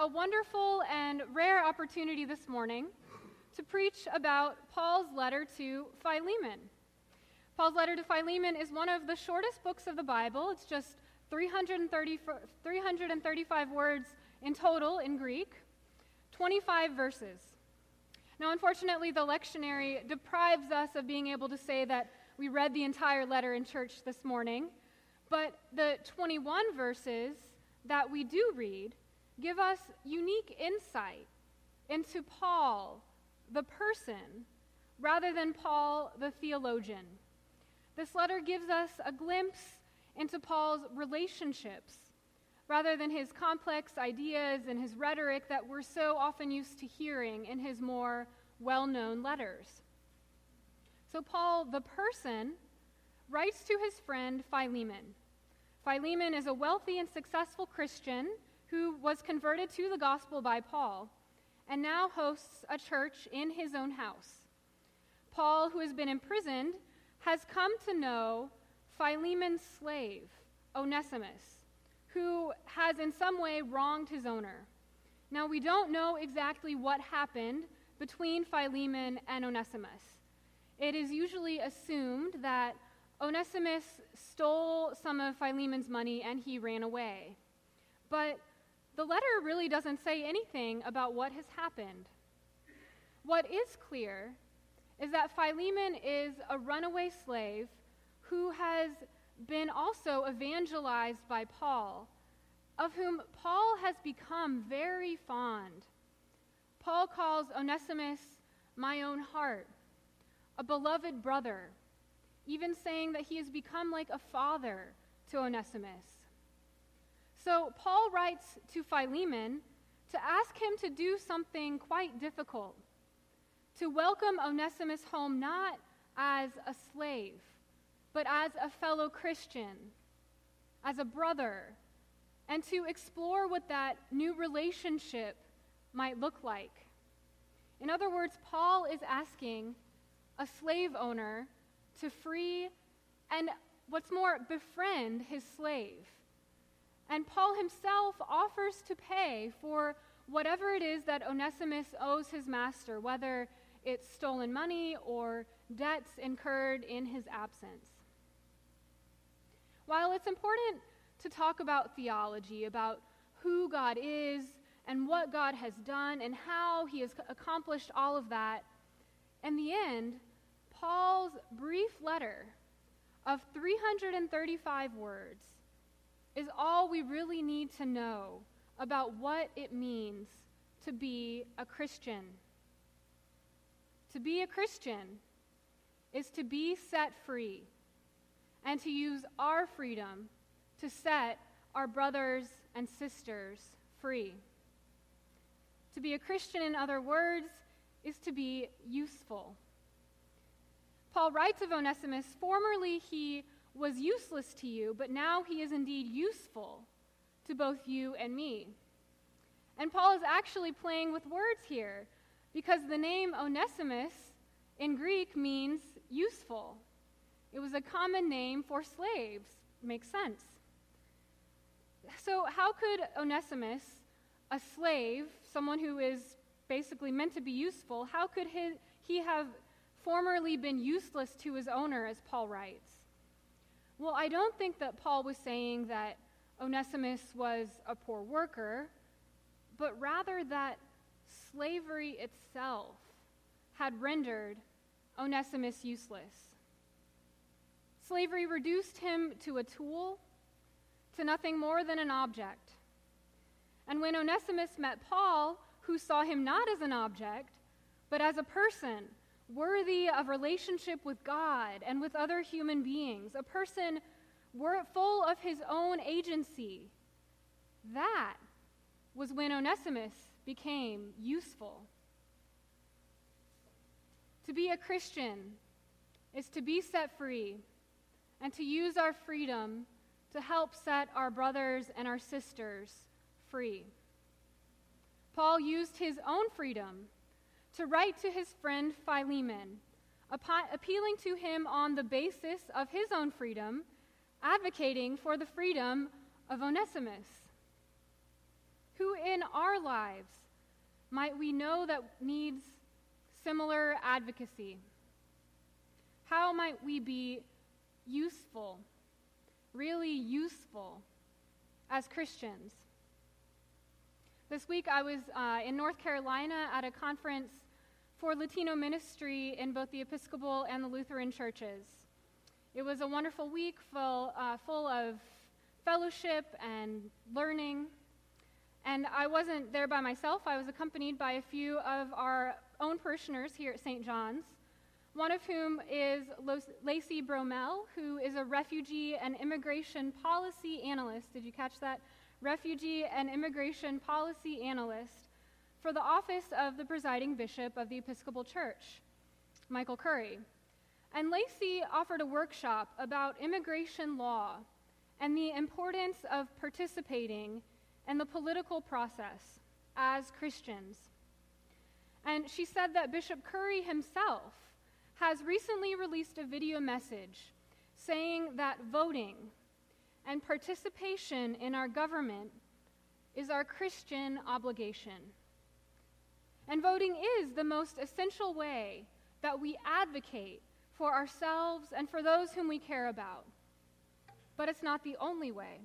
a wonderful and rare opportunity this morning to preach about Paul's letter to Philemon. Paul's letter to Philemon is one of the shortest books of the Bible. It's just 330, 335 words in total in Greek, 25 verses. Now, unfortunately, the lectionary deprives us of being able to say that we read the entire letter in church this morning, but the 21 verses that we do read give us unique insight into Paul, the person, rather than Paul, the theologian. This letter gives us a glimpse into Paul's relationships rather than his complex ideas and his rhetoric that we're so often used to hearing in his more well known letters. So, Paul, the person, writes to his friend Philemon. Philemon is a wealthy and successful Christian who was converted to the gospel by Paul and now hosts a church in his own house. Paul, who has been imprisoned, has come to know Philemon's slave, Onesimus, who has in some way wronged his owner. Now, we don't know exactly what happened between Philemon and Onesimus. It is usually assumed that Onesimus stole some of Philemon's money and he ran away. But the letter really doesn't say anything about what has happened. What is clear is that Philemon is a runaway slave who has been also evangelized by Paul, of whom Paul has become very fond. Paul calls Onesimus my own heart, a beloved brother, even saying that he has become like a father to Onesimus. So Paul writes to Philemon to ask him to do something quite difficult to welcome Onesimus home not as a slave, but as a fellow Christian, as a brother, and to explore what that new relationship might look like. In other words, Paul is asking a slave owner to free and, what's more, befriend his slave. And Paul himself offers to pay for whatever it is that Onesimus owes his master, whether it's stolen money or debts incurred in his absence. While it's important to talk about theology, about who God is and what God has done and how he has accomplished all of that, in the end, Paul's brief letter of 335 words is all we really need to know about what it means to be a Christian. To be a Christian is to be set free and to use our freedom to set our brothers and sisters free. To be a Christian, in other words, is to be useful. Paul writes of Onesimus formerly he was useless to you, but now he is indeed useful to both you and me. And Paul is actually playing with words here because the name Onesimus in Greek means useful. It was a common name for slaves. Makes sense. So, how could Onesimus, a slave, someone who is basically meant to be useful, how could he, he have formerly been useless to his owner, as Paul writes? Well, I don't think that Paul was saying that Onesimus was a poor worker, but rather that slavery itself had rendered Onesimus useless. Slavery reduced him to a tool, to nothing more than an object. And when Onesimus met Paul, who saw him not as an object, but as a person worthy of relationship with God and with other human beings, a person full of his own agency, that was when Onesimus became useful. To be a Christian is to be set free and to use our freedom to help set our brothers and our sisters free. Paul used his own freedom to write to his friend Philemon, appealing to him on the basis of his own freedom, advocating for the freedom of Onesimus. Who in our lives might we know that needs similar advocacy? How might we be useful, really useful, as Christians? This week I was uh, in North Carolina at a conference for Latino ministry in both the Episcopal and the Lutheran churches. It was a wonderful week full, uh, full of fellowship and learning. And I wasn't there by myself. I was accompanied by a few of our own parishioners here at St. John's, one of whom is Lacey Bromell, who is a refugee and immigration policy analyst. Did you catch that? Refugee and immigration policy analyst for the office of the presiding bishop of the Episcopal Church, Michael Curry. And Lacey offered a workshop about immigration law and the importance of participating in the political process as Christians. And she said that Bishop Curry himself has recently released a video message saying that voting and participation in our government is our Christian obligation. And voting is the most essential way that we advocate for ourselves and for those whom we care about. But it's not the only way.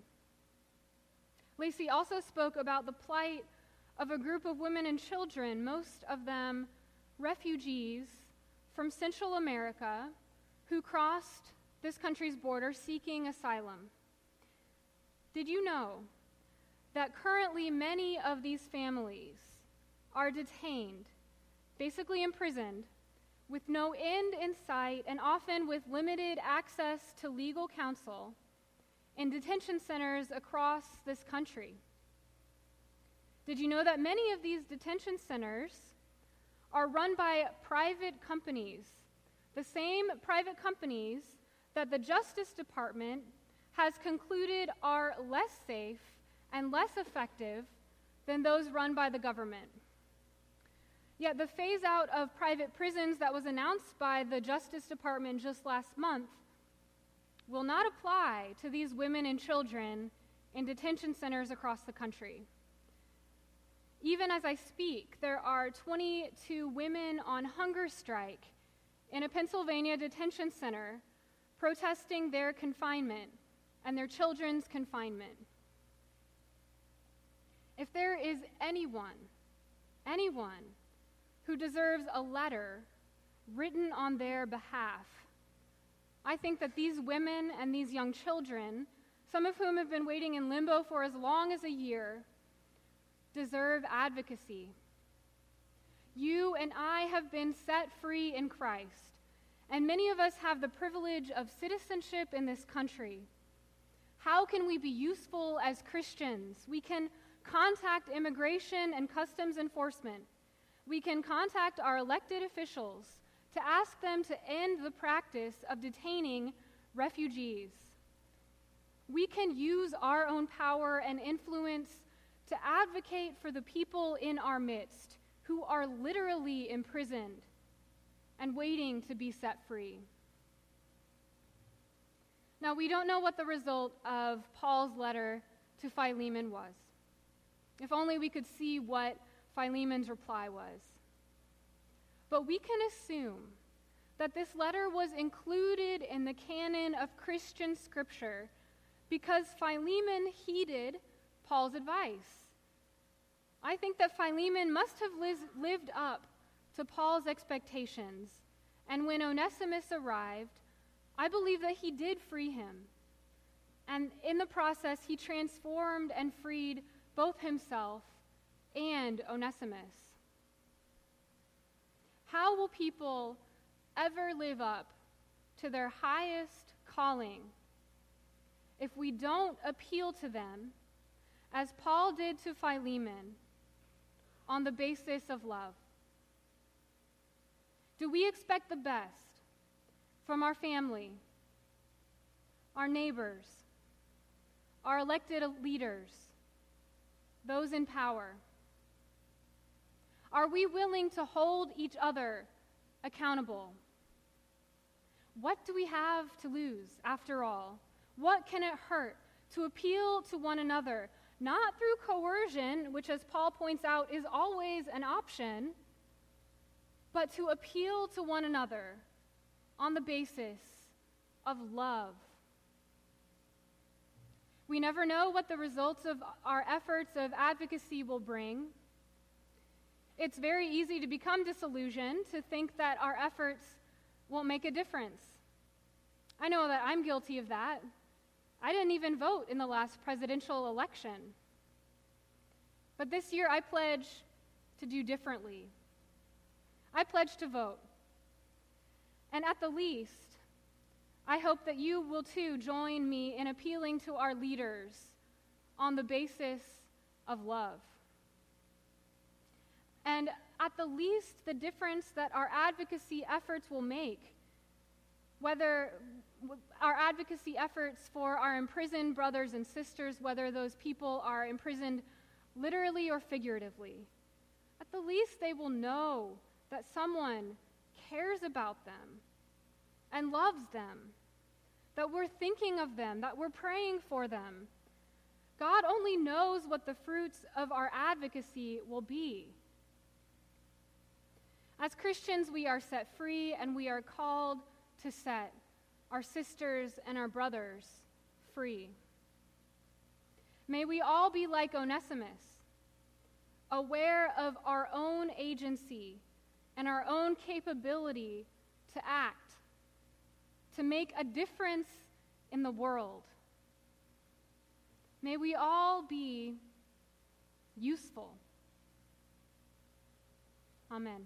Lacey also spoke about the plight of a group of women and children, most of them refugees from Central America, who crossed this country's border seeking asylum. Did you know that currently many of these families are detained, basically imprisoned, with no end in sight and often with limited access to legal counsel in detention centers across this country. Did you know that many of these detention centers are run by private companies, the same private companies that the Justice Department has concluded are less safe and less effective than those run by the government? Yet the phase out of private prisons that was announced by the Justice Department just last month will not apply to these women and children in detention centers across the country. Even as I speak, there are 22 women on hunger strike in a Pennsylvania detention center protesting their confinement and their children's confinement. If there is anyone, anyone who deserves a letter written on their behalf. I think that these women and these young children, some of whom have been waiting in limbo for as long as a year, deserve advocacy. You and I have been set free in Christ, and many of us have the privilege of citizenship in this country. How can we be useful as Christians? We can contact immigration and customs enforcement we can contact our elected officials to ask them to end the practice of detaining refugees. We can use our own power and influence to advocate for the people in our midst who are literally imprisoned and waiting to be set free. Now, we don't know what the result of Paul's letter to Philemon was. If only we could see what Philemon's reply was. But we can assume that this letter was included in the canon of Christian scripture because Philemon heeded Paul's advice. I think that Philemon must have lived up to Paul's expectations, and when Onesimus arrived, I believe that he did free him. And in the process, he transformed and freed both himself and Onesimus. How will people ever live up to their highest calling if we don't appeal to them, as Paul did to Philemon, on the basis of love? Do we expect the best from our family, our neighbors, our elected leaders, those in power? Are we willing to hold each other accountable? What do we have to lose, after all? What can it hurt to appeal to one another, not through coercion, which, as Paul points out, is always an option, but to appeal to one another on the basis of love. We never know what the results of our efforts of advocacy will bring. It's very easy to become disillusioned, to think that our efforts won't make a difference. I know that I'm guilty of that. I didn't even vote in the last presidential election. But this year I pledge to do differently. I pledge to vote. And at the least, I hope that you will too join me in appealing to our leaders on the basis of love. And at the least, the difference that our advocacy efforts will make, whether our advocacy efforts for our imprisoned brothers and sisters, whether those people are imprisoned literally or figuratively, at the least they will know that someone cares about them and loves them, that we're thinking of them, that we're praying for them. God only knows what the fruits of our advocacy will be. As Christians, we are set free and we are called to set our sisters and our brothers free. May we all be like Onesimus, aware of our own agency and our own capability to act, to make a difference in the world. May we all be useful. Amen.